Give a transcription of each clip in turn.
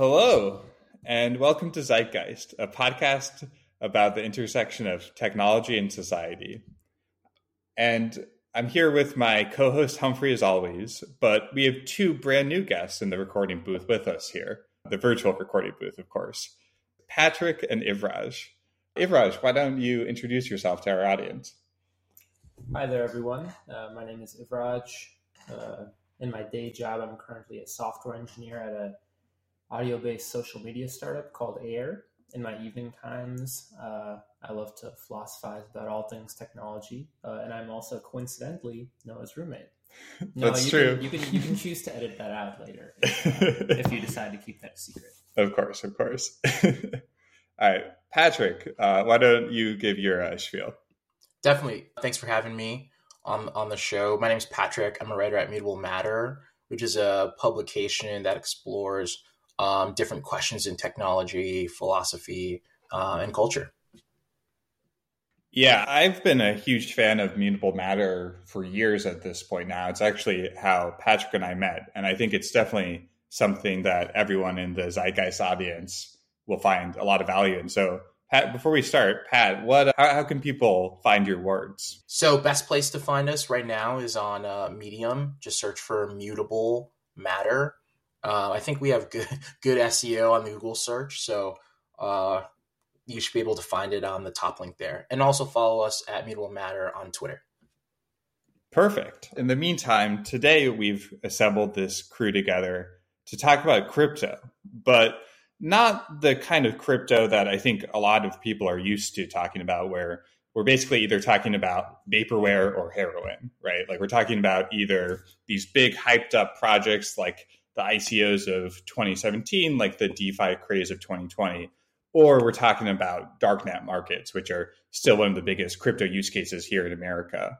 Hello, and welcome to Zeitgeist, a podcast about the intersection of technology and society. And I'm here with my co host Humphrey, as always, but we have two brand new guests in the recording booth with us here, the virtual recording booth, of course Patrick and Ivraj. Ivraj, why don't you introduce yourself to our audience? Hi there, everyone. Uh, my name is Ivraj. Uh, in my day job, I'm currently a software engineer at a audio-based social media startup called Air. In my evening times, uh, I love to philosophize about all things technology, uh, and I'm also coincidentally Noah's roommate. No, That's you true. Can, you can you can choose to edit that out later if, uh, if you decide to keep that a secret. Of course, of course. all right, Patrick, uh, why don't you give your uh, spiel? Definitely. Thanks for having me on on the show. My name is Patrick. I'm a writer at Mutable Matter, which is a publication that explores um, different questions in technology, philosophy, uh, and culture. Yeah, I've been a huge fan of Mutable Matter for years at this point now. It's actually how Patrick and I met. And I think it's definitely something that everyone in the Zeitgeist audience will find a lot of value in. So, Pat, before we start, Pat, what how, how can people find your words? So, best place to find us right now is on uh, Medium. Just search for Mutable Matter. Uh, I think we have good good SEO on the Google search, so uh, you should be able to find it on the top link there. And also follow us at Mutable Matter on Twitter. Perfect. In the meantime, today we've assembled this crew together to talk about crypto, but not the kind of crypto that I think a lot of people are used to talking about, where we're basically either talking about vaporware or heroin, right? Like we're talking about either these big hyped up projects like the ICOs of 2017, like the DeFi craze of 2020, or we're talking about darknet markets, which are still one of the biggest crypto use cases here in America.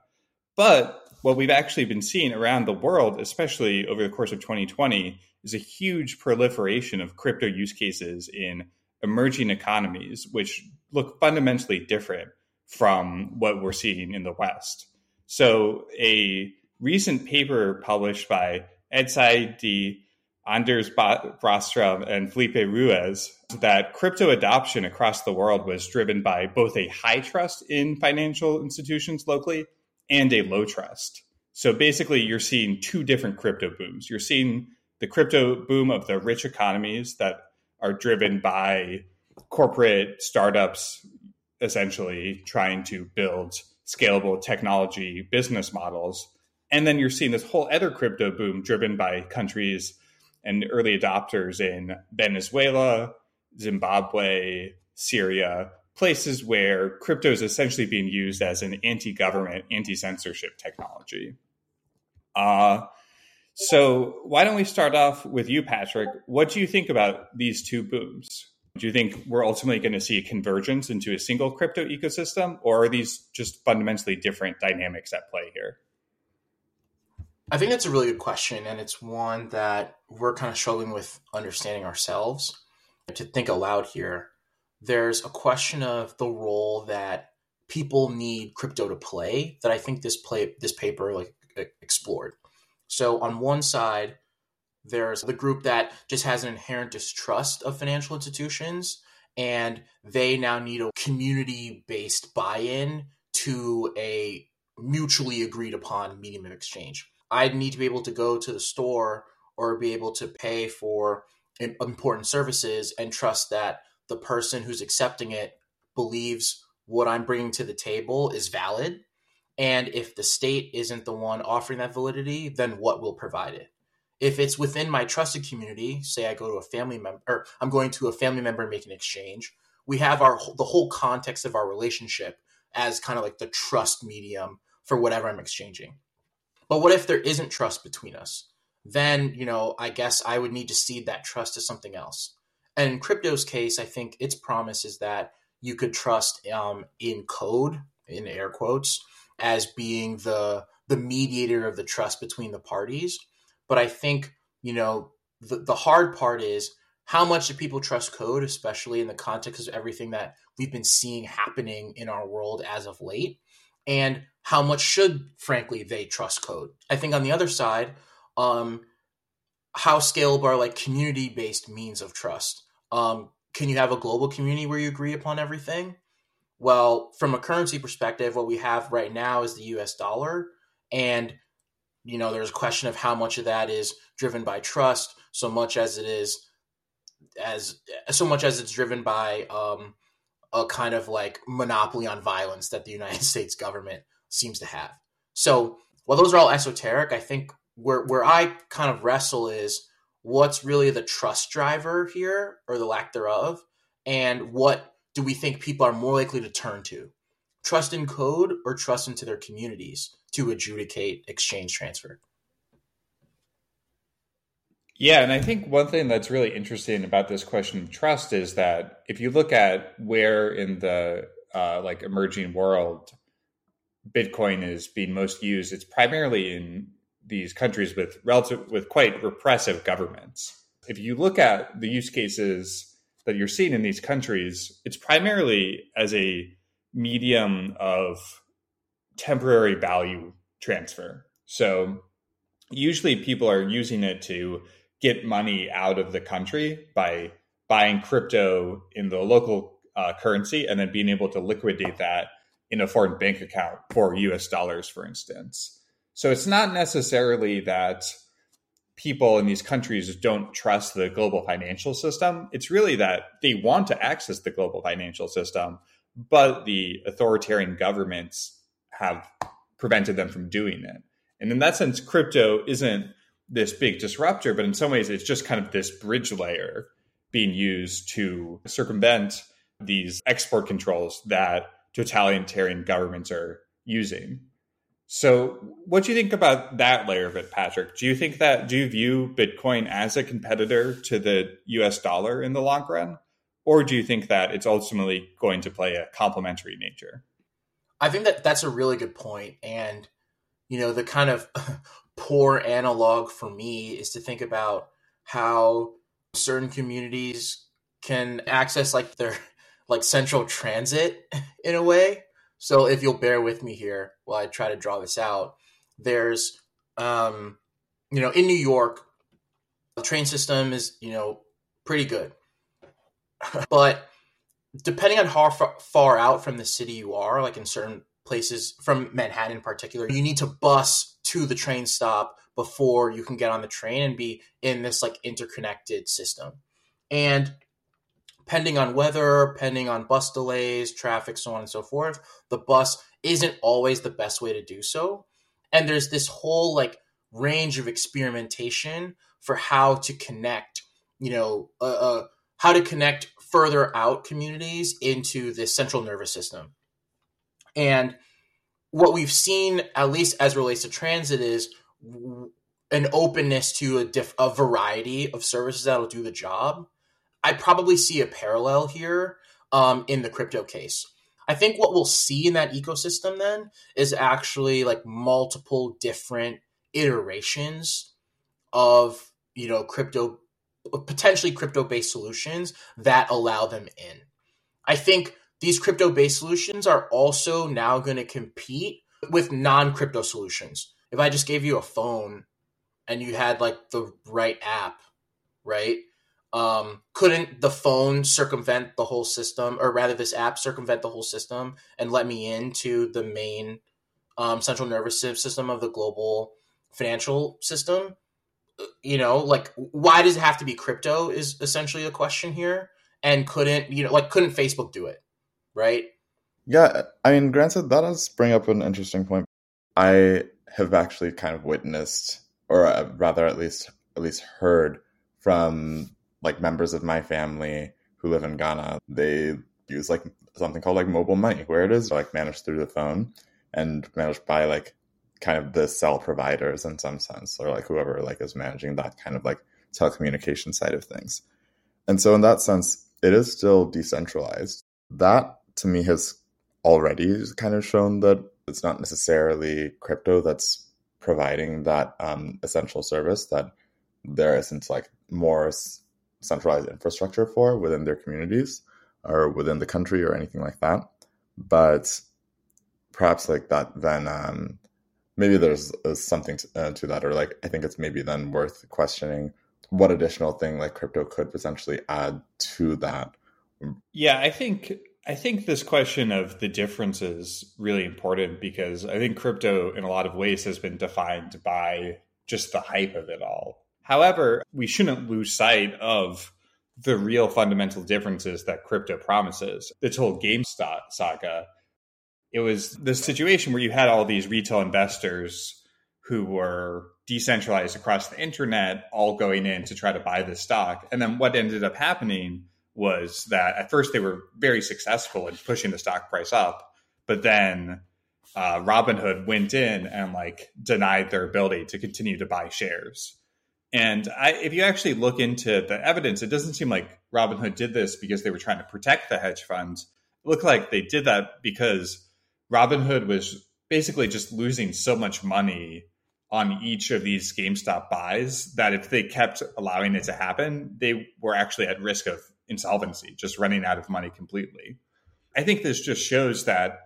But what we've actually been seeing around the world, especially over the course of 2020, is a huge proliferation of crypto use cases in emerging economies, which look fundamentally different from what we're seeing in the West. So, a recent paper published by Edsai D. Anders Bostrom and Felipe Ruiz that crypto adoption across the world was driven by both a high trust in financial institutions locally and a low trust. So basically, you're seeing two different crypto booms. You're seeing the crypto boom of the rich economies that are driven by corporate startups essentially trying to build scalable technology business models. And then you're seeing this whole other crypto boom driven by countries and early adopters in Venezuela, Zimbabwe, Syria, places where crypto is essentially being used as an anti government, anti censorship technology. Uh, so, why don't we start off with you, Patrick? What do you think about these two booms? Do you think we're ultimately going to see a convergence into a single crypto ecosystem, or are these just fundamentally different dynamics at play here? I think that's a really good question, and it's one that we're kind of struggling with understanding ourselves. To think aloud here, there's a question of the role that people need crypto to play that I think this play this paper like explored. So on one side, there's the group that just has an inherent distrust of financial institutions, and they now need a community based buy in to a mutually agreed upon medium of exchange. I need to be able to go to the store or be able to pay for important services and trust that the person who's accepting it believes what I'm bringing to the table is valid. And if the state isn't the one offering that validity, then what will provide it? If it's within my trusted community, say I go to a family member, or I'm going to a family member and make an exchange, we have our the whole context of our relationship as kind of like the trust medium for whatever I'm exchanging. But what if there isn't trust between us? Then, you know, I guess I would need to cede that trust to something else. And in crypto's case, I think its promise is that you could trust um, in code, in air quotes, as being the the mediator of the trust between the parties. But I think, you know, the, the hard part is how much do people trust code, especially in the context of everything that we've been seeing happening in our world as of late? And how much should, frankly, they trust code? I think on the other side, um, how scalable are like community based means of trust? Um, can you have a global community where you agree upon everything? Well, from a currency perspective, what we have right now is the US dollar. And, you know, there's a question of how much of that is driven by trust, so much as it is as so much as it's driven by um, a kind of like monopoly on violence that the United States government seems to have. So while those are all esoteric, I think where where I kind of wrestle is what's really the trust driver here or the lack thereof, and what do we think people are more likely to turn to? Trust in code or trust into their communities to adjudicate exchange transfer? Yeah, and I think one thing that's really interesting about this question of trust is that if you look at where in the uh, like emerging world Bitcoin is being most used, it's primarily in these countries with relative with quite repressive governments. If you look at the use cases that you're seeing in these countries, it's primarily as a medium of temporary value transfer. So usually people are using it to get money out of the country by buying crypto in the local uh, currency and then being able to liquidate that in a foreign bank account for US dollars, for instance. So it's not necessarily that people in these countries don't trust the global financial system. It's really that they want to access the global financial system, but the authoritarian governments have prevented them from doing it. And in that sense, crypto isn't this big disruptor, but in some ways, it's just kind of this bridge layer being used to circumvent these export controls that totalitarian governments are using. So, what do you think about that layer of it, Patrick? Do you think that do you view Bitcoin as a competitor to the US dollar in the long run? Or do you think that it's ultimately going to play a complementary nature? I think that that's a really good point. And, you know, the kind of poor analog for me is to think about how certain communities can access like their like central transit in a way so if you'll bear with me here while I try to draw this out, there's, um, you know, in New York, the train system is, you know, pretty good. but depending on how far out from the city you are, like in certain places, from Manhattan in particular, you need to bus to the train stop before you can get on the train and be in this like interconnected system. And depending on weather, depending on bus delays, traffic, so on and so forth, the bus isn't always the best way to do so. And there's this whole like range of experimentation for how to connect, you know, uh, uh, how to connect further out communities into the central nervous system. And what we've seen, at least as relates to transit, is an openness to a, diff- a variety of services that'll do the job I probably see a parallel here um, in the crypto case. I think what we'll see in that ecosystem then is actually like multiple different iterations of you know crypto potentially crypto based solutions that allow them in. I think these crypto based solutions are also now going to compete with non crypto solutions. If I just gave you a phone and you had like the right app, right? um, couldn't the phone circumvent the whole system, or rather, this app circumvent the whole system and let me into the main um, central nervous system of the global financial system? You know, like why does it have to be crypto? Is essentially the question here. And couldn't you know, like couldn't Facebook do it, right? Yeah, I mean, granted, that does bring up an interesting point. I have actually kind of witnessed, or uh, rather, at least at least heard from like members of my family who live in Ghana, they use like something called like mobile money, where it is like managed through the phone and managed by like kind of the cell providers in some sense, or like whoever like is managing that kind of like telecommunication side of things. And so in that sense, it is still decentralized. That to me has already kind of shown that it's not necessarily crypto that's providing that um, essential service that there isn't like more centralized infrastructure for within their communities or within the country or anything like that. But perhaps like that, then um, maybe there's uh, something to, uh, to, that, or like I think it's maybe then worth questioning what additional thing like crypto could potentially add to that. Yeah, I think I think this question of the difference is really important because I think crypto in a lot of ways has been defined by just the hype of it all. However, we shouldn't lose sight of the real fundamental differences that crypto promises. This whole GameStop saga, it was the situation where you had all these retail investors who were decentralized across the internet, all going in to try to buy the stock. And then what ended up happening was that at first they were very successful in pushing the stock price up, but then uh, Robinhood went in and like denied their ability to continue to buy shares. And I, if you actually look into the evidence, it doesn't seem like Robinhood did this because they were trying to protect the hedge funds. It looked like they did that because Robinhood was basically just losing so much money on each of these GameStop buys that if they kept allowing it to happen, they were actually at risk of insolvency, just running out of money completely. I think this just shows that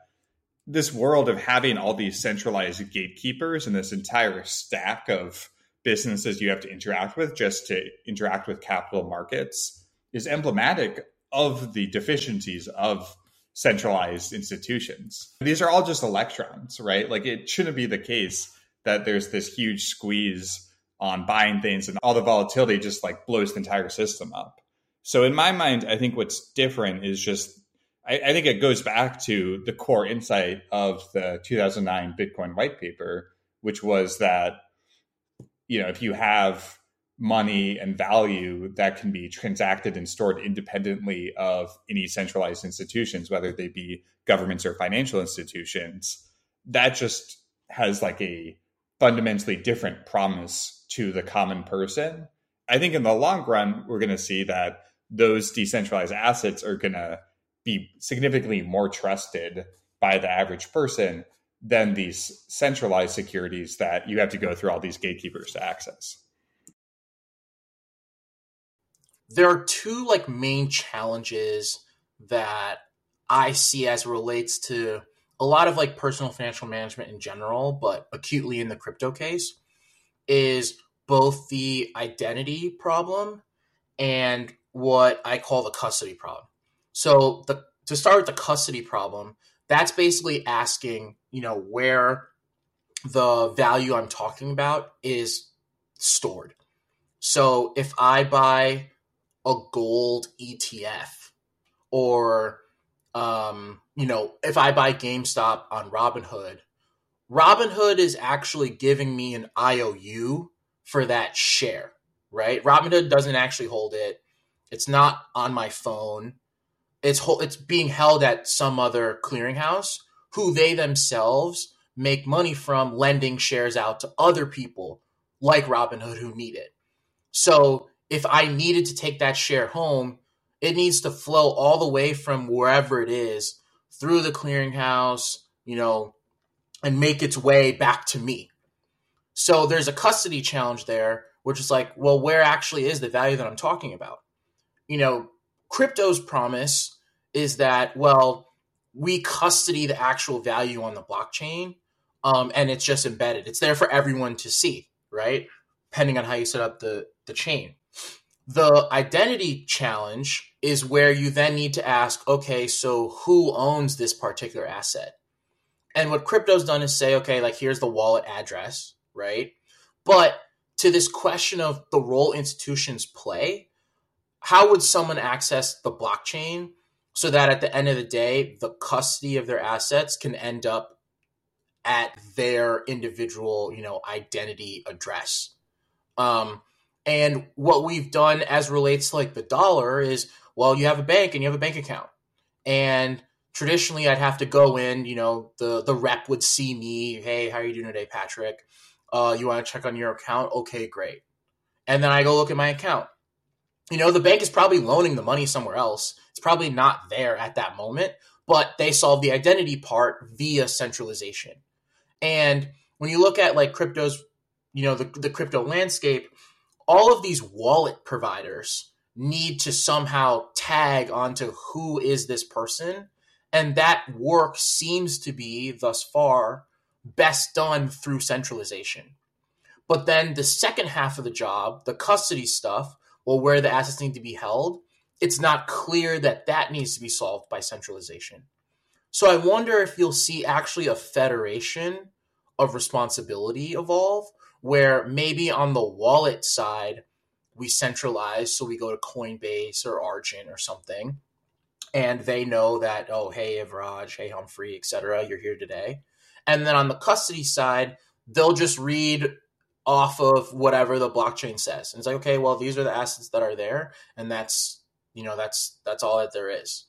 this world of having all these centralized gatekeepers and this entire stack of businesses you have to interact with just to interact with capital markets is emblematic of the deficiencies of centralized institutions. These are all just electrons, right? Like it shouldn't be the case that there's this huge squeeze on buying things and all the volatility just like blows the entire system up. So in my mind, I think what's different is just I, I think it goes back to the core insight of the 2009 Bitcoin white paper, which was that you know if you have money and value that can be transacted and stored independently of any centralized institutions, whether they be governments or financial institutions, that just has like a fundamentally different promise to the common person. I think in the long run, we're going to see that those decentralized assets are going to be significantly more trusted by the average person than these centralized securities that you have to go through all these gatekeepers to access. There are two like main challenges that I see as relates to a lot of like personal financial management in general, but acutely in the crypto case is both the identity problem and what I call the custody problem. So the to start with the custody problem, that's basically asking, you know, where the value I'm talking about is stored. So if I buy a gold ETF or um, you know, if I buy GameStop on Robinhood, Robinhood is actually giving me an IOU for that share, right? Robinhood doesn't actually hold it. It's not on my phone. It's it's being held at some other clearinghouse who they themselves make money from lending shares out to other people like Robinhood who need it. So if I needed to take that share home, it needs to flow all the way from wherever it is through the clearinghouse, you know, and make its way back to me. So there's a custody challenge there, which is like, well, where actually is the value that I'm talking about? You know, crypto's promise is that, well, we custody the actual value on the blockchain um, and it's just embedded. It's there for everyone to see, right? Depending on how you set up the, the chain. The identity challenge is where you then need to ask, okay, so who owns this particular asset? And what crypto's done is say, okay, like here's the wallet address, right? But to this question of the role institutions play, how would someone access the blockchain so that at the end of the day, the custody of their assets can end up at their individual, you know, identity address? Um, and what we've done as relates to like the dollar is, well, you have a bank and you have a bank account, and traditionally I'd have to go in, you know, the the rep would see me, hey, how are you doing today, Patrick? Uh, you want to check on your account? Okay, great. And then I go look at my account you know, the bank is probably loaning the money somewhere else. It's probably not there at that moment, but they solve the identity part via centralization. And when you look at like crypto's, you know, the, the crypto landscape, all of these wallet providers need to somehow tag onto who is this person. And that work seems to be thus far best done through centralization. But then the second half of the job, the custody stuff, or where the assets need to be held, it's not clear that that needs to be solved by centralization. So I wonder if you'll see actually a federation of responsibility evolve where maybe on the wallet side we centralize so we go to Coinbase or Argent or something and they know that oh hey Evraj, hey Humphrey, etc. You're here today, and then on the custody side they'll just read off of whatever the blockchain says. And it's like, okay, well, these are the assets that are there, and that's you know that's that's all that there is.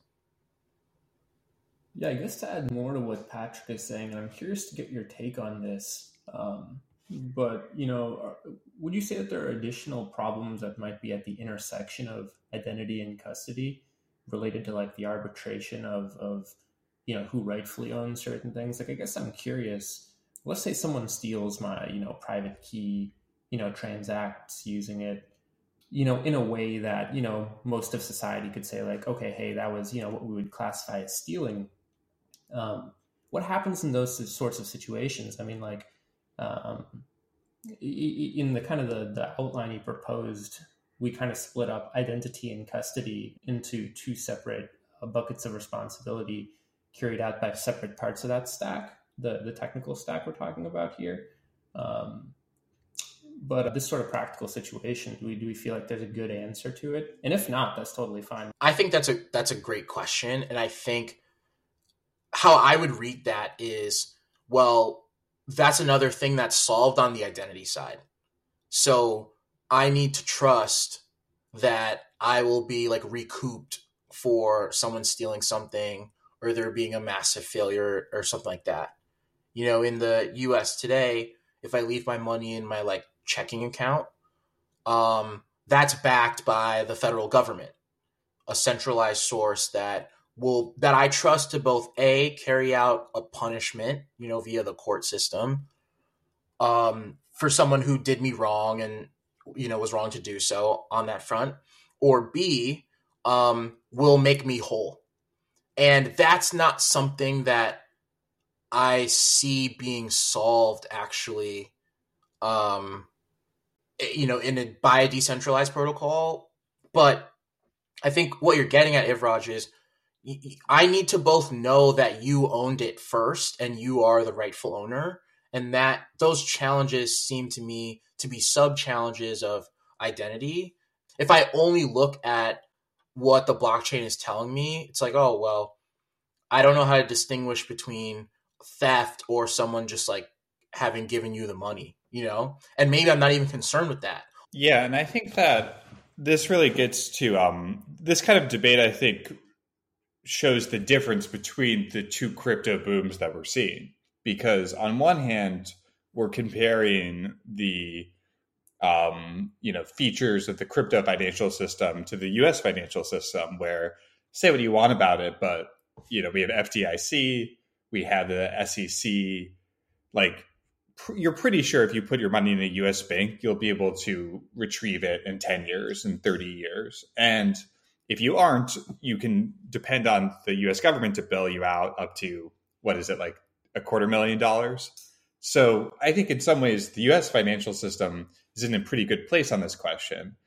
Yeah, I guess to add more to what Patrick is saying, and I'm curious to get your take on this. Um, but you know, would you say that there are additional problems that might be at the intersection of identity and custody, related to like the arbitration of of you know who rightfully owns certain things? Like, I guess I'm curious. Let's say someone steals my you know private key, you know, transacts using it you know, in a way that, you know, most of society could say, like, okay, hey, that was, you know, what we would classify as stealing. Um, what happens in those sorts of situations? I mean, like, um, in the kind of the, the outline he proposed, we kind of split up identity and custody into two separate uh, buckets of responsibility carried out by separate parts of that stack, the, the technical stack we're talking about here. Um, but this sort of practical situation, do we do we feel like there's a good answer to it? And if not, that's totally fine. I think that's a that's a great question, and I think how I would read that is well, that's another thing that's solved on the identity side. So I need to trust that I will be like recouped for someone stealing something or there being a massive failure or something like that. You know, in the US today, if I leave my money in my like checking account, um, that's backed by the federal government, a centralized source that will that I trust to both a carry out a punishment, you know, via the court system, um, for someone who did me wrong and you know was wrong to do so on that front, or b um, will make me whole, and that's not something that I see being solved actually um, Eh, you know, in a by a decentralized protocol. But I think what you're getting at, Evraj, is I need to both know that you owned it first and you are the rightful owner, and that those challenges seem to me to be sub challenges of identity. If I only look at what the blockchain is telling me, it's like, oh well, I don't know how to distinguish between theft or someone just like having given you the money you know, and maybe I'm not even concerned with that. Yeah, and I think that this really gets to um, this kind of debate. I think shows the difference between the two crypto booms that we're seeing, because on one hand, we're comparing the um, you know features of the crypto financial system to the U.S. financial system, where say what you want about it, but you know we have FDIC, we have the SEC, like you're pretty sure if you put your money in a US bank, you'll be able to retrieve it in 10 years and 30 years. And if you aren't, you can depend on the US government to bail you out up to what is it like a quarter million dollars. So I think in some ways the US financial system is in a pretty good place on this question.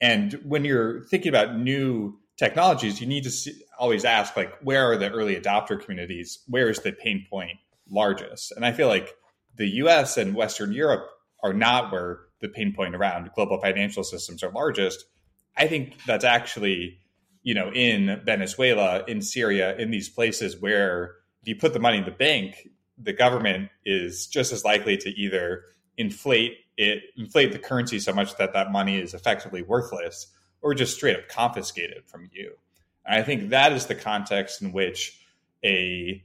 And when you're thinking about new technologies, you need to see, always ask like where are the early adopter communities? Where is the pain point largest? And I feel like the US and Western Europe are not where the pain point around global financial systems are largest. I think that's actually, you know, in Venezuela, in Syria, in these places where if you put the money in the bank, the government is just as likely to either inflate it, inflate the currency so much that that money is effectively worthless, or just straight up confiscate it from you. And I think that is the context in which a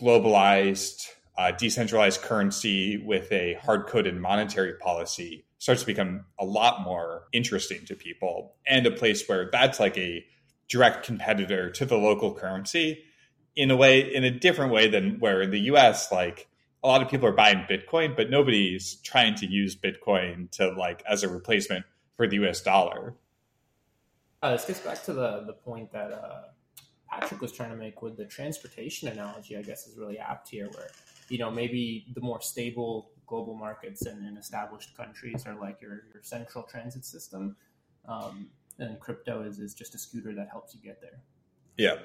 globalized uh, decentralized currency with a hard coded monetary policy starts to become a lot more interesting to people and a place where that's like a direct competitor to the local currency in a way in a different way than where in the US like a lot of people are buying bitcoin but nobody's trying to use bitcoin to like as a replacement for the US dollar. Uh, this gets back to the the point that uh, Patrick was trying to make with the transportation analogy I guess is really apt here where you know maybe the more stable global markets and in established countries are like your, your central transit system. Um, and crypto is, is just a scooter that helps you get there. Yeah.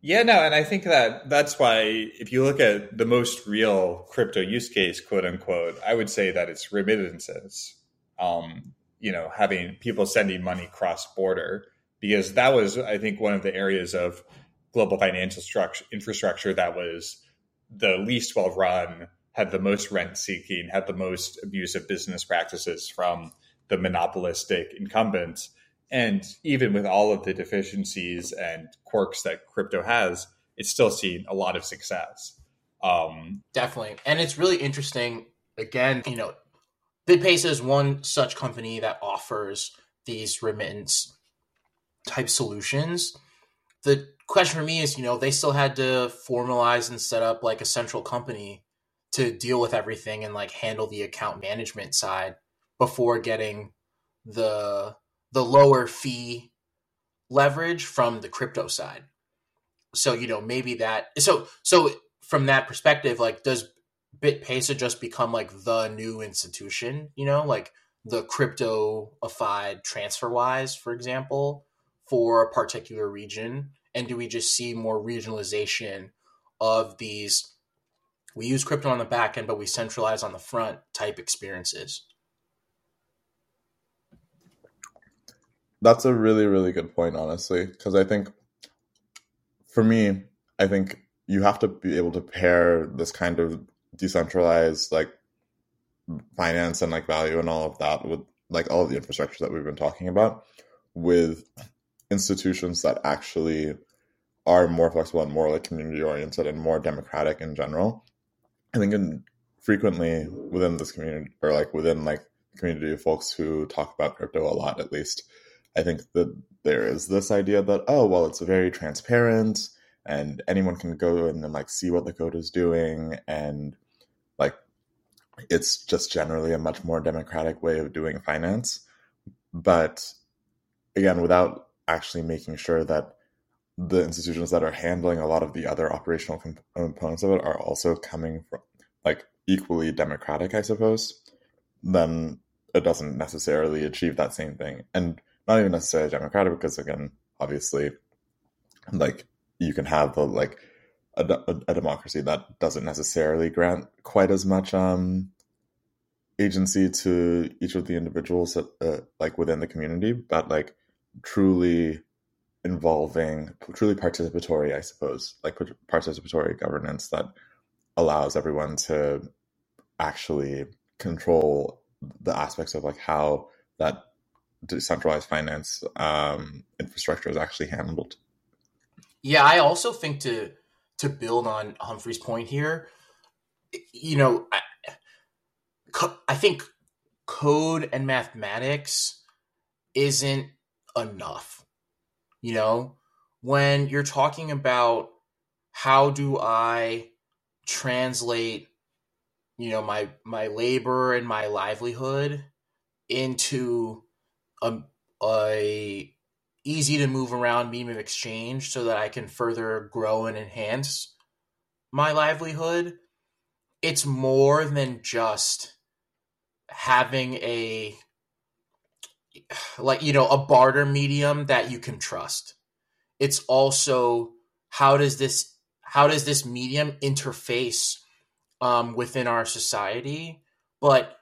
Yeah, no, and I think that that's why if you look at the most real crypto use case, quote unquote, I would say that it's remittances. Um, you know, having people sending money cross border, because that was, I think, one of the areas of global financial structure, infrastructure that was the least well run, had the most rent seeking, had the most abusive business practices from the monopolistic incumbents. And even with all of the deficiencies and quirks that crypto has, it's still seen a lot of success. Um, Definitely. And it's really interesting. Again, you know, BitPesa is one such company that offers these remittance type solutions. The question for me is, you know, they still had to formalize and set up like a central company to deal with everything and like handle the account management side before getting the the lower fee leverage from the crypto side. So, you know, maybe that so so from that perspective, like does BitPesa just become like the new institution, you know, like the cryptoified TransferWise, for example, for a particular region? And do we just see more regionalization of these we use crypto on the back end, but we centralize on the front type experiences? That's a really, really good point, honestly, because I think for me, I think you have to be able to pair this kind of decentralized like finance and like value and all of that with like all of the infrastructure that we've been talking about with institutions that actually are more flexible and more like community oriented and more democratic in general. I think in, frequently within this community or like within like community of folks who talk about crypto a lot at least I think that there is this idea that, oh, well, it's very transparent and anyone can go in and like see what the code is doing and like it's just generally a much more democratic way of doing finance. But again, without actually making sure that the institutions that are handling a lot of the other operational components of it are also coming from like equally democratic, I suppose, then it doesn't necessarily achieve that same thing. And not even necessarily democratic because again obviously like you can have the like a, a, democracy that doesn't necessarily grant quite as much um agency to each of the individuals uh, like within the community but like truly involving truly participatory i suppose like participatory governance that allows everyone to actually control the aspects of like how that decentralized finance um, infrastructure is actually handled. Yeah, I also think to to build on Humphrey's point here, you know, I, I think code and mathematics isn't enough. You know, when you're talking about how do I translate, you know, my my labor and my livelihood into a, a easy to move around medium of exchange so that I can further grow and enhance my livelihood. It's more than just having a like you know a barter medium that you can trust. It's also how does this how does this medium interface um, within our society? But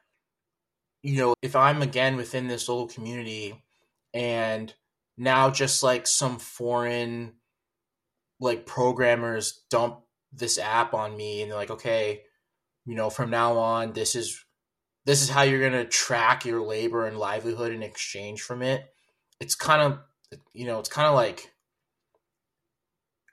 you know, if I'm again within this little community and now just like some foreign like programmers dump this app on me and they're like, okay, you know, from now on this is this is how you're gonna track your labor and livelihood in exchange from it. It's kind of you know, it's kind of like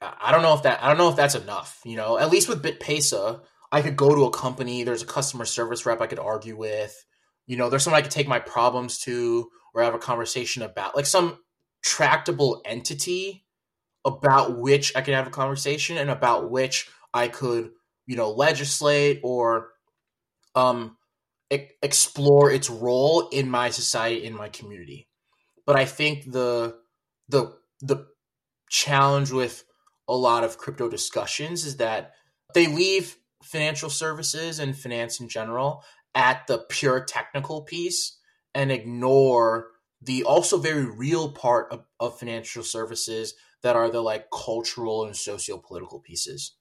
I don't know if that I don't know if that's enough. You know, at least with BitPesa, I could go to a company. There's a customer service rep I could argue with you know, there's someone I could take my problems to or have a conversation about, like some tractable entity about which I can have a conversation and about which I could, you know, legislate or um, e- explore its role in my society, in my community. But I think the the the challenge with a lot of crypto discussions is that they leave financial services and finance in general at the pure technical piece and ignore the also very real part of, of financial services that are the like cultural and socio-political pieces.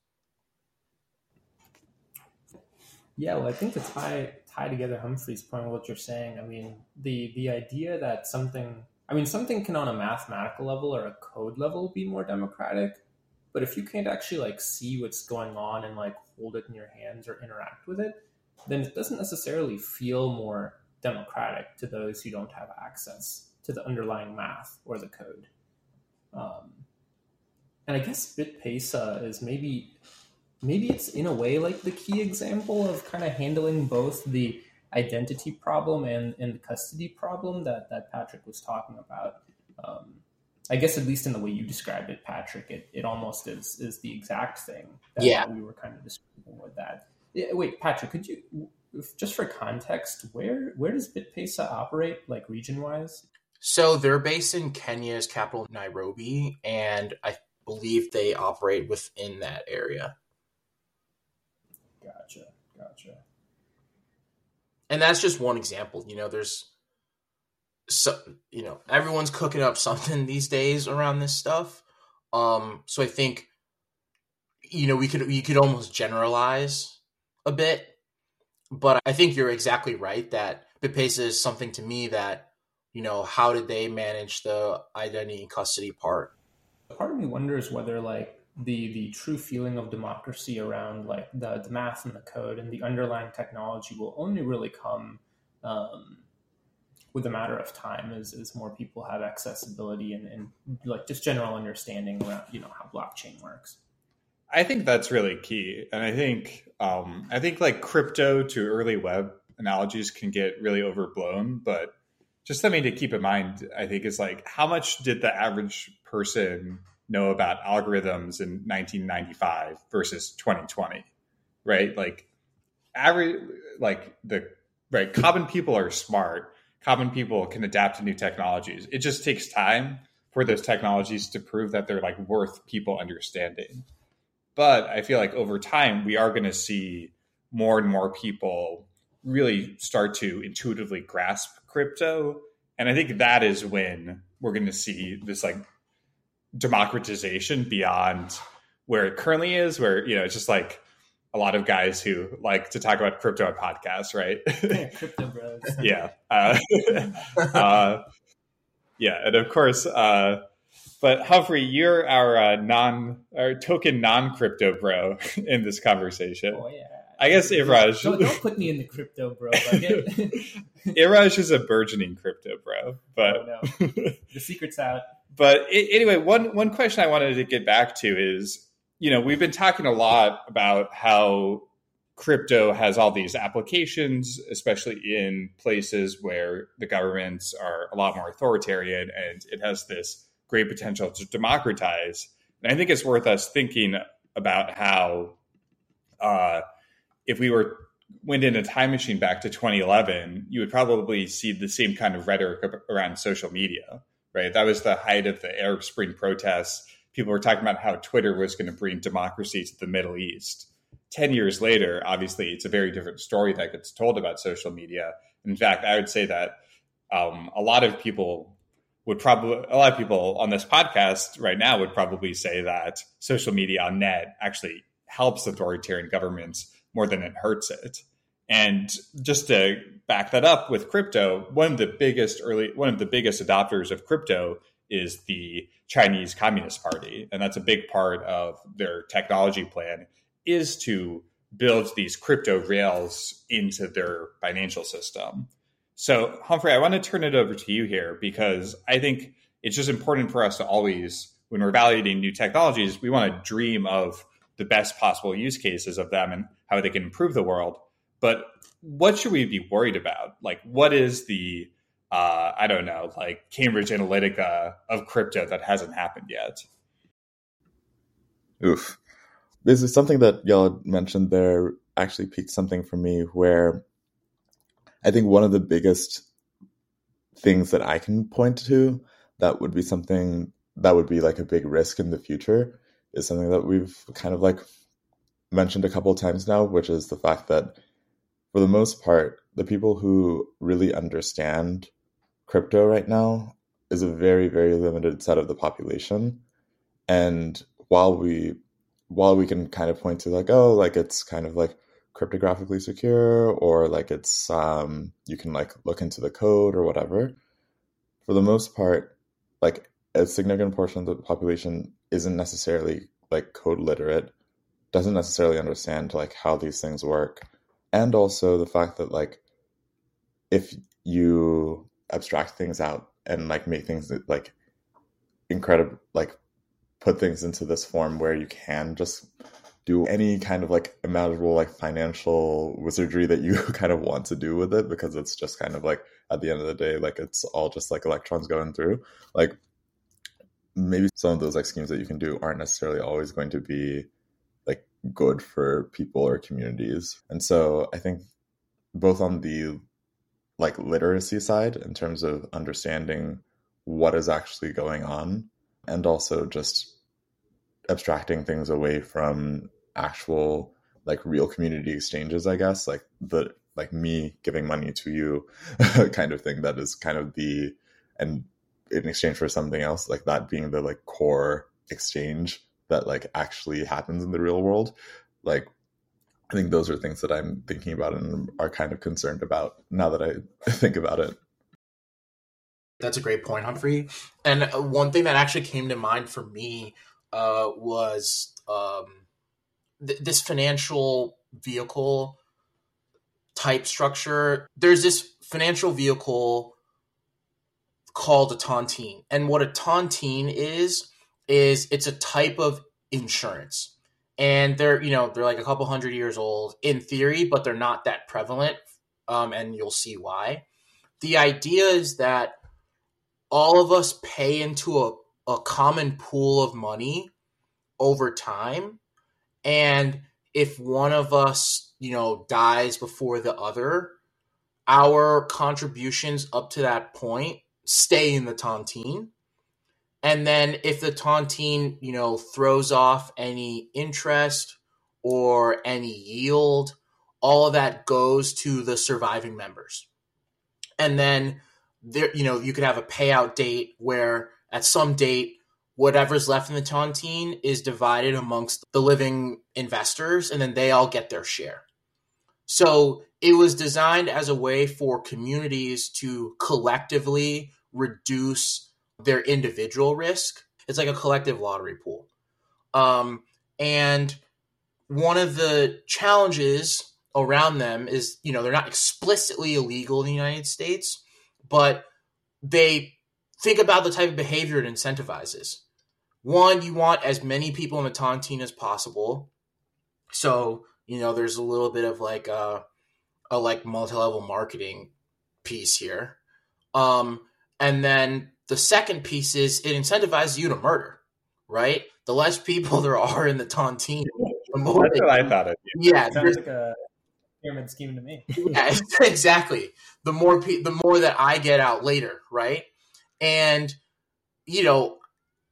Yeah, well, I think to tie tie together Humphrey's point with what you're saying, I mean, the the idea that something, I mean, something can on a mathematical level or a code level be more democratic, but if you can't actually like see what's going on and like hold it in your hands or interact with it, then it doesn't necessarily feel more democratic to those who don't have access to the underlying math or the code. Um, and I guess BitPesa is maybe maybe it's in a way like the key example of kind of handling both the identity problem and, and the custody problem that, that Patrick was talking about. Um, I guess at least in the way you described it, Patrick, it, it almost is is the exact thing that yeah. we were kind of describing with that. Yeah, wait, Patrick, could you just for context, where where does BitPesa operate, like region wise? So they're based in Kenya's capital, Nairobi, and I believe they operate within that area. Gotcha, gotcha. And that's just one example. You know, there's so you know everyone's cooking up something these days around this stuff. Um, so I think you know we could you could almost generalize a bit but I think you're exactly right that BitPesa is something to me that, you know, how did they manage the identity and custody part? Part of me wonders whether like the the true feeling of democracy around like the, the math and the code and the underlying technology will only really come um, with a matter of time as, as more people have accessibility and, and like just general understanding around you know how blockchain works. I think that's really key, and I think um, I think like crypto to early web analogies can get really overblown, but just something to keep in mind, I think, is like how much did the average person know about algorithms in 1995 versus 2020, right? Like average, like the right common people are smart. Common people can adapt to new technologies. It just takes time for those technologies to prove that they're like worth people understanding. But I feel like over time, we are going to see more and more people really start to intuitively grasp crypto. And I think that is when we're going to see this like democratization beyond where it currently is, where, you know, it's just like a lot of guys who like to talk about crypto on podcasts, right? Yeah, crypto bros. yeah. Uh, uh, yeah. And of course, uh, but Humphrey, you're our uh, non, our token non crypto bro in this conversation. Oh yeah. I guess Iraj. Don't, don't put me in the crypto bro bucket. Iraj is a burgeoning crypto bro, but oh, no. the secret's out. But it, anyway, one one question I wanted to get back to is, you know, we've been talking a lot about how crypto has all these applications, especially in places where the governments are a lot more authoritarian, and it has this great potential to democratize. And I think it's worth us thinking about how, uh, if we were went in a time machine back to 2011, you would probably see the same kind of rhetoric around social media, right? That was the height of the Arab Spring protests. People were talking about how Twitter was going to bring democracy to the Middle East. 10 years later, obviously, it's a very different story that gets told about social media. In fact, I would say that um, a lot of people would probably a lot of people on this podcast right now would probably say that social media on net actually helps authoritarian governments more than it hurts it. And just to back that up with crypto, one of the biggest early one of the biggest adopters of crypto is the Chinese Communist Party, and that's a big part of their technology plan is to build these crypto rails into their financial system. So, Humphrey, I want to turn it over to you here because I think it's just important for us to always, when we're evaluating new technologies, we want to dream of the best possible use cases of them and how they can improve the world. But what should we be worried about? Like, what is the, uh, I don't know, like Cambridge Analytica of crypto that hasn't happened yet? Oof. This is something that y'all mentioned there actually piqued something for me where I think one of the biggest things that I can point to that would be something that would be like a big risk in the future is something that we've kind of like mentioned a couple times now, which is the fact that for the most part, the people who really understand crypto right now is a very, very limited set of the population. And while we while we can kind of point to like, oh, like it's kind of like cryptographically secure or like it's um you can like look into the code or whatever, for the most part, like a significant portion of the population isn't necessarily like code literate, doesn't necessarily understand like how these things work. And also the fact that like if you abstract things out and like make things like incredible like put things into this form where you can just do any kind of like imaginable like financial wizardry that you kind of want to do with it because it's just kind of like at the end of the day like it's all just like electrons going through. Like maybe some of those like schemes that you can do aren't necessarily always going to be like good for people or communities. And so i think both on the like literacy side in terms of understanding what is actually going on and also just abstracting things away from actual like real community exchanges i guess like the like me giving money to you kind of thing that is kind of the and in exchange for something else like that being the like core exchange that like actually happens in the real world like I think those are things that I'm thinking about and are kind of concerned about now that I think about it. That's a great point, Humphrey. And one thing that actually came to mind for me uh, was um, th- this financial vehicle type structure. There's this financial vehicle called a tontine, and what a tontine is is it's a type of insurance and they're you know they're like a couple hundred years old in theory but they're not that prevalent um, and you'll see why the idea is that all of us pay into a, a common pool of money over time and if one of us you know dies before the other our contributions up to that point stay in the tontine and then if the tontine, you know, throws off any interest or any yield, all of that goes to the surviving members. And then there, you know, you could have a payout date where at some date, whatever's left in the tontine is divided amongst the living investors, and then they all get their share. So it was designed as a way for communities to collectively reduce their individual risk. It's like a collective lottery pool. Um, and one of the challenges around them is, you know, they're not explicitly illegal in the United States, but they think about the type of behavior it incentivizes. One, you want as many people in the tontine as possible. So, you know, there's a little bit of like a, a like multi-level marketing piece here. Um, and then the second piece is it incentivizes you to murder, right? The less people there are in the tontine, the more. That's what I thought of. You. Yeah, sounds like a pyramid scheme to me. yeah, exactly. The more pe- the more that I get out later, right? And you know,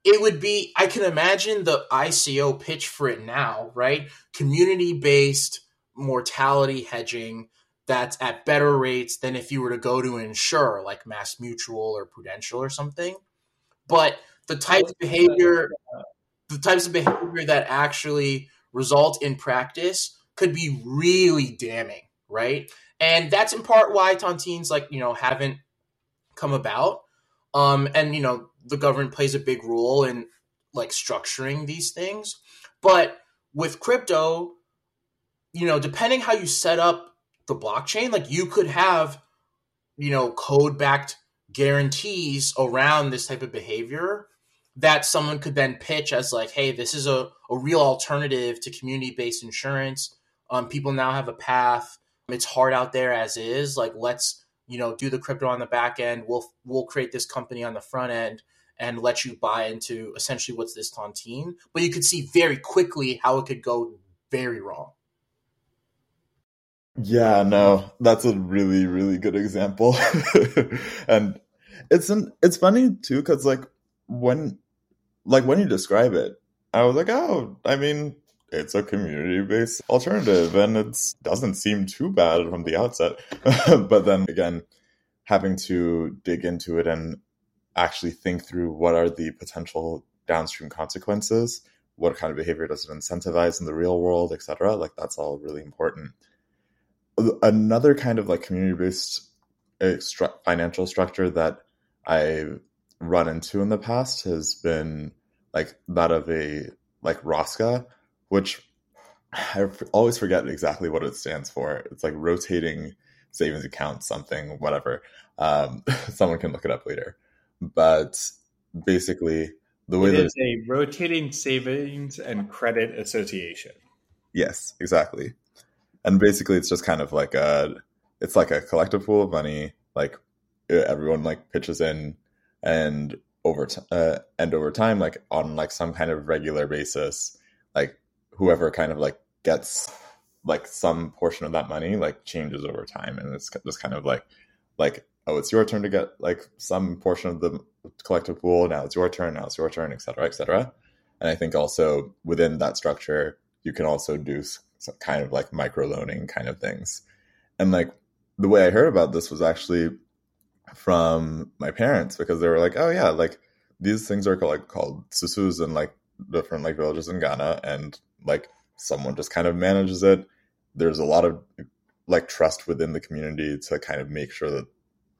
it would be. I can imagine the ICO pitch for it now, right? Community based mortality hedging that's at better rates than if you were to go to an insurer like MassMutual or Prudential or something. But the types of behavior, the types of behavior that actually result in practice could be really damning, right? And that's in part why tontines like you know haven't come about. Um, and you know the government plays a big role in like structuring these things. But with crypto, you know, depending how you set up the blockchain, like you could have, you know, code backed guarantees around this type of behavior that someone could then pitch as like, hey, this is a, a real alternative to community based insurance. Um, people now have a path. It's hard out there as is. Like, let's you know do the crypto on the back end. We'll we'll create this company on the front end and let you buy into essentially what's this tontine. But you could see very quickly how it could go very wrong. Yeah, no, that's a really, really good example. and it's an, it's funny too, because like when, like when you describe it, I was like, oh, I mean, it's a community based alternative and it doesn't seem too bad from the outset. but then again, having to dig into it and actually think through what are the potential downstream consequences, what kind of behavior does it incentivize in the real world, etc. Like that's all really important. Another kind of like community based eh, financial structure that I've run into in the past has been like that of a like ROSCA, which I always forget exactly what it stands for. It's like rotating savings account, something, whatever. Um, someone can look it up later. But basically, the way it that is a rotating savings and credit association. Yes, exactly. And basically, it's just kind of like a, it's like a collective pool of money. Like everyone like pitches in, and over t- uh, and over time, like on like some kind of regular basis, like whoever kind of like gets like some portion of that money like changes over time, and it's just kind of like like oh, it's your turn to get like some portion of the collective pool. Now it's your turn. Now it's your turn, et cetera, et cetera. And I think also within that structure, you can also do some kind of like micro loaning kind of things. And like the way I heard about this was actually from my parents because they were like, oh yeah, like these things are called, like called susus in like different like villages in Ghana, and like someone just kind of manages it. There's a lot of like trust within the community to kind of make sure that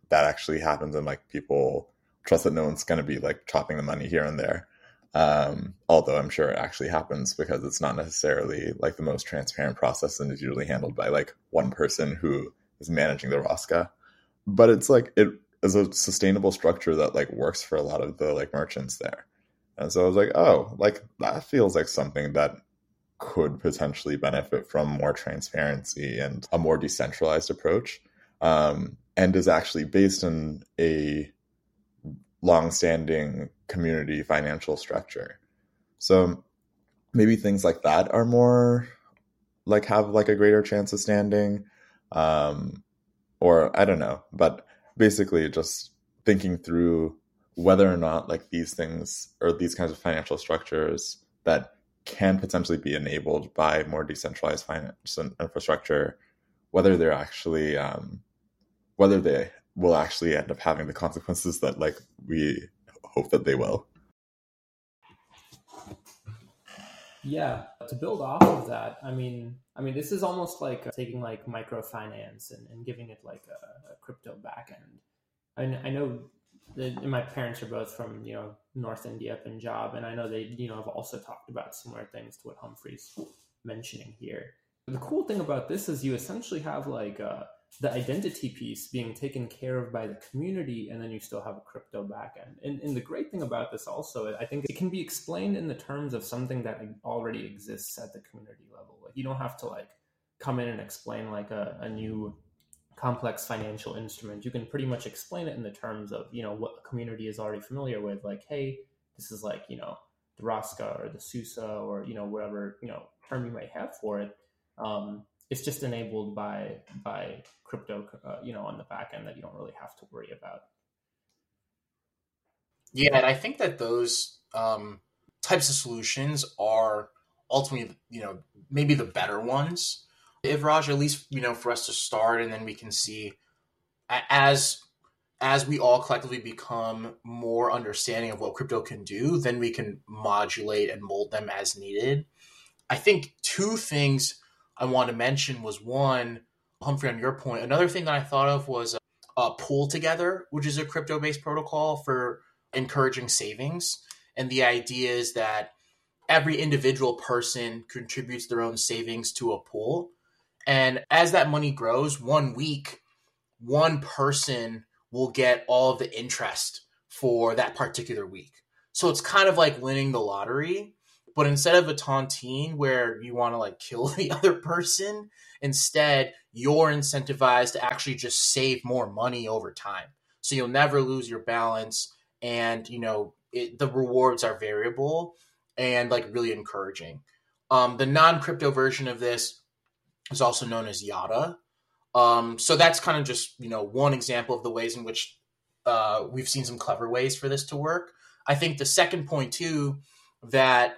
that actually happens and like people trust that no one's going to be like chopping the money here and there. Um, although I'm sure it actually happens because it's not necessarily like the most transparent process and is usually handled by like one person who is managing the Rosca. But it's like it is a sustainable structure that like works for a lot of the like merchants there. And so I was like, oh, like that feels like something that could potentially benefit from more transparency and a more decentralized approach. Um, and is actually based in a long-standing community financial structure. So maybe things like that are more like have like a greater chance of standing um or I don't know, but basically just thinking through whether or not like these things or these kinds of financial structures that can potentially be enabled by more decentralized finance infrastructure, whether they're actually um, whether they will actually end up having the consequences that like we hope that they will. Yeah, to build off of that, I mean, I mean, this is almost like taking like microfinance and, and giving it like a, a crypto backend. I know that my parents are both from you know North India, Punjab, and I know they you know have also talked about similar things to what Humphrey's mentioning here. The cool thing about this is you essentially have like a the identity piece being taken care of by the community, and then you still have a crypto backend. And, and the great thing about this also, I think it can be explained in the terms of something that already exists at the community level. Like you don't have to like come in and explain like a, a new complex financial instrument. You can pretty much explain it in the terms of you know what the community is already familiar with. Like, hey, this is like you know the Rosca or the Susa or you know whatever you know term you might have for it. Um, it's just enabled by by crypto, uh, you know, on the back end that you don't really have to worry about. Yeah, and I think that those um, types of solutions are ultimately, you know, maybe the better ones. If Raj, at least you know, for us to start, and then we can see as as we all collectively become more understanding of what crypto can do, then we can modulate and mold them as needed. I think two things I want to mention was one, Humphrey, on your point. Another thing that I thought of was a, a PoolTogether, which is a crypto based protocol for encouraging savings. And the idea is that every individual person contributes their own savings to a pool. And as that money grows, one week, one person will get all of the interest for that particular week. So it's kind of like winning the lottery but instead of a tontine where you want to like kill the other person, instead you're incentivized to actually just save more money over time. So you'll never lose your balance, and you know it, the rewards are variable and like really encouraging. Um, the non crypto version of this is also known as Yada. Um, so that's kind of just you know one example of the ways in which uh, we've seen some clever ways for this to work. I think the second point too that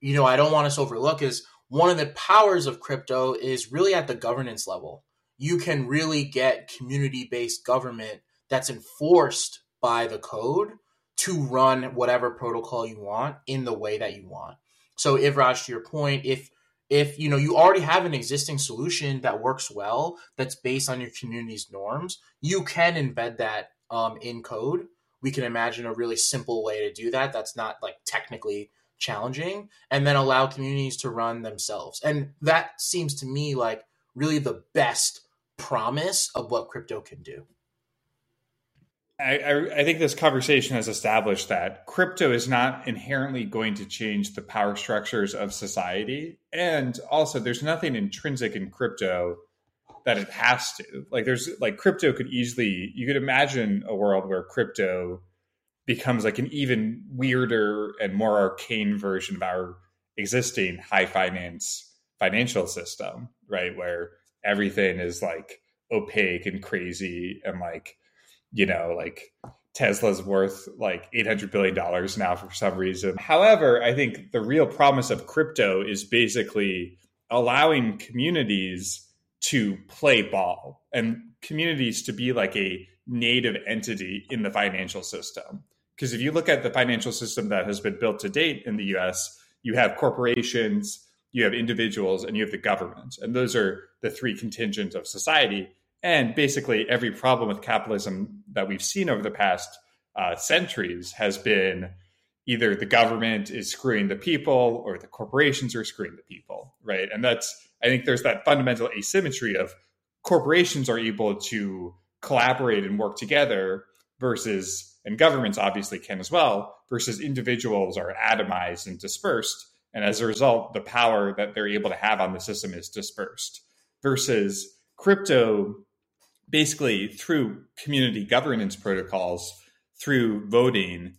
you know I don't want us to overlook is one of the powers of crypto is really at the governance level. You can really get community based government that's enforced by the code to run whatever protocol you want in the way that you want. So, Yuvraj, to your point, if if you know you already have an existing solution that works well that's based on your community's norms you can embed that um, in code. We can imagine a really simple way to do that that's not like technically challenging and then allow communities to run themselves. And that seems to me like really the best promise of what crypto can do I, I, think this conversation has established that crypto is not inherently going to change the power structures of society. And also, there's nothing intrinsic in crypto that it has to. Like, there's like crypto could easily, you could imagine a world where crypto becomes like an even weirder and more arcane version of our existing high finance financial system, right? Where everything is like opaque and crazy and like you know, like Tesla's worth like $800 billion now for some reason. However, I think the real promise of crypto is basically allowing communities to play ball and communities to be like a native entity in the financial system. Because if you look at the financial system that has been built to date in the US, you have corporations, you have individuals, and you have the government. And those are the three contingents of society. And basically, every problem with capitalism that we've seen over the past uh, centuries has been either the government is screwing the people or the corporations are screwing the people, right? And that's, I think there's that fundamental asymmetry of corporations are able to collaborate and work together versus, and governments obviously can as well, versus individuals are atomized and dispersed. And as a result, the power that they're able to have on the system is dispersed versus crypto basically through community governance protocols, through voting,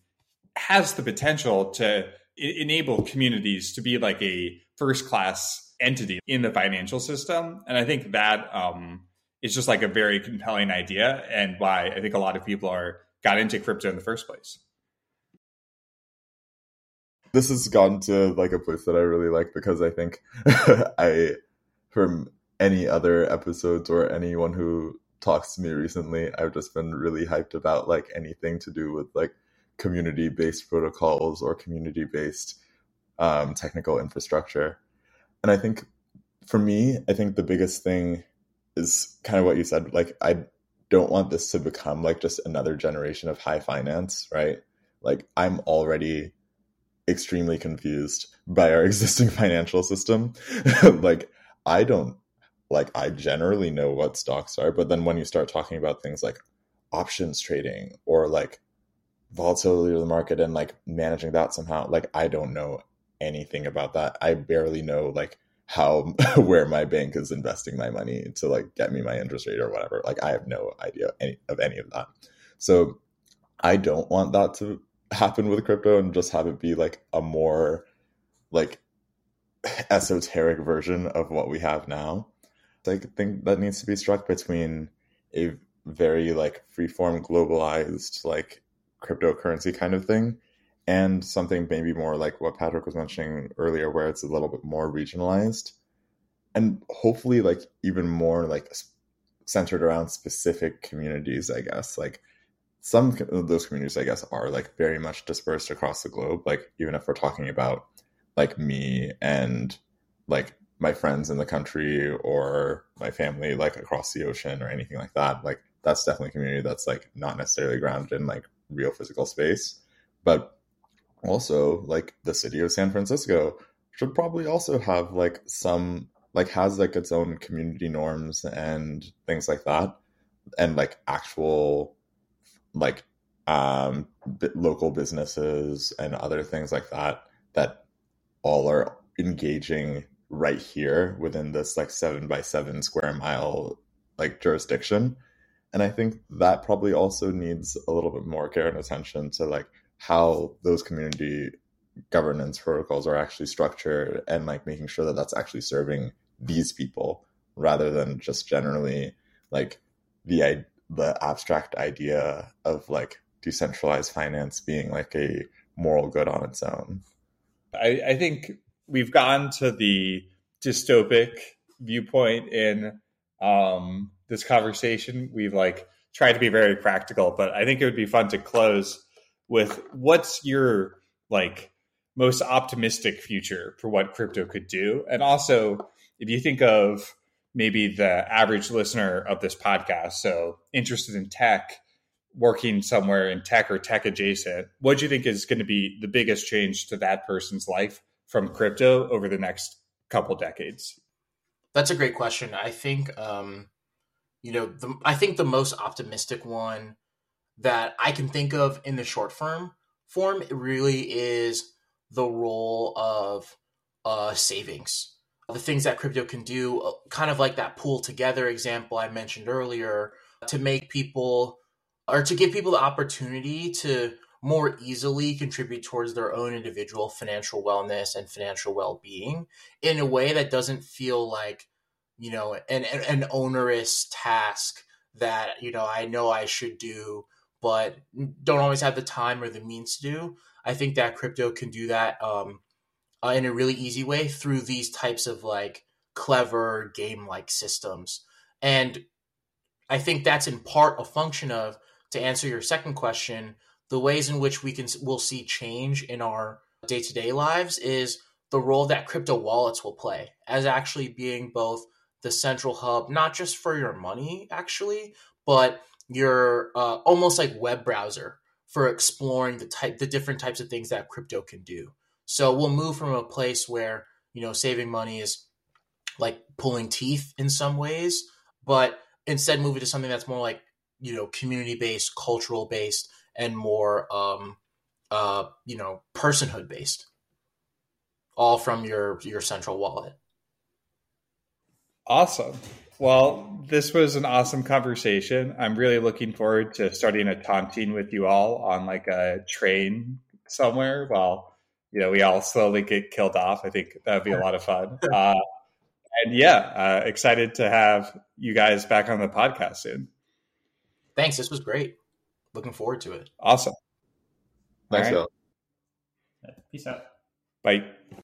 has the potential to enable communities to be like a first class entity in the financial system. And I think that um, is just like a very compelling idea and why I think a lot of people are got into crypto in the first place. This has gotten to like a place that I really like because I think I, from any other episodes or anyone who talks to me recently, I've just been really hyped about like anything to do with like community based protocols or community based um, technical infrastructure. And I think for me, I think the biggest thing is kind of what you said. Like, I don't want this to become like just another generation of high finance, right? Like, I'm already extremely confused by our existing financial system. like, I don't like I generally know what stocks are, but then when you start talking about things like options trading or like volatility of the market and like managing that somehow, like I don't know anything about that. I barely know like how where my bank is investing my money to like get me my interest rate or whatever. Like I have no idea any, of any of that. So I don't want that to happen with crypto and just have it be like a more like esoteric version of what we have now. I think that needs to be struck between a very like freeform globalized like cryptocurrency kind of thing and something maybe more like what Patrick was mentioning earlier where it's a little bit more regionalized and hopefully like even more like centered around specific communities I guess. Like some of those communities I guess are like very much dispersed across the globe. Like even if we're talking about like me and like my friends in the country or my family like across the ocean or anything like that like that's definitely community that's like not necessarily grounded in like real physical space. But also like the city of san francisco should probably also have like some like has like its own community norms and things like that. And like actual like um local businesses and other things like that that all are engaging right here within this like seven by seven square mile like jurisdiction. And I think that probably also needs a little bit more care and attention to like how those community governance protocols are actually structured and like making sure that that's actually serving these people rather than just generally like the the abstract idea of like decentralized finance being like a moral good on its own. I, I think we've gone to the dystopic viewpoint in um, this conversation. We've like tried to be very practical, but I think it would be fun to close with what's your like most optimistic future for what crypto could do, and also if you think of maybe the average listener of this podcast, so interested in tech, working somewhere in tech or tech adjacent, what do you think is going to be the biggest change to that person's life from crypto over the next couple decades? That's a great question. I think, um, you know, the, I think the most optimistic one that I can think of in the short term form really is the role of uh, savings. The things that crypto can do, uh, kind of like that PoolTogether example I mentioned earlier, to make people or to give people the opportunity to more easily contribute towards their own individual financial wellness and financial well-being in a way that doesn't feel like you know an an onerous task that you know I know I should do but don't always have the time or the means to do. I think that crypto can do that um, uh, in a really easy way through these types of like clever game like systems. And I think that's in part a function of to answer your second question, the ways in which we can will see change in our day to day lives is the role that crypto wallets will play as actually being both the central hub, not just for your money, actually, but your uh, almost like web browser for exploring the type, the different types of things that crypto can do. So we'll move from a place where you know saving money is like pulling teeth in some ways, but instead move it to something that's more like you know community based, cultural based, and more um, uh, you know personhood based, all from your your central wallet. Awesome. Well, this was an awesome conversation. I'm really looking forward to starting a tontine with you all on like a train somewhere while you know we all slowly get killed off. I think that'd be a lot of fun. Uh, and yeah, uh, excited to have you guys back on the podcast soon. Thanks. This was great. Looking forward to it. Awesome. Thanks, All right. Phil. Peace out. Bye.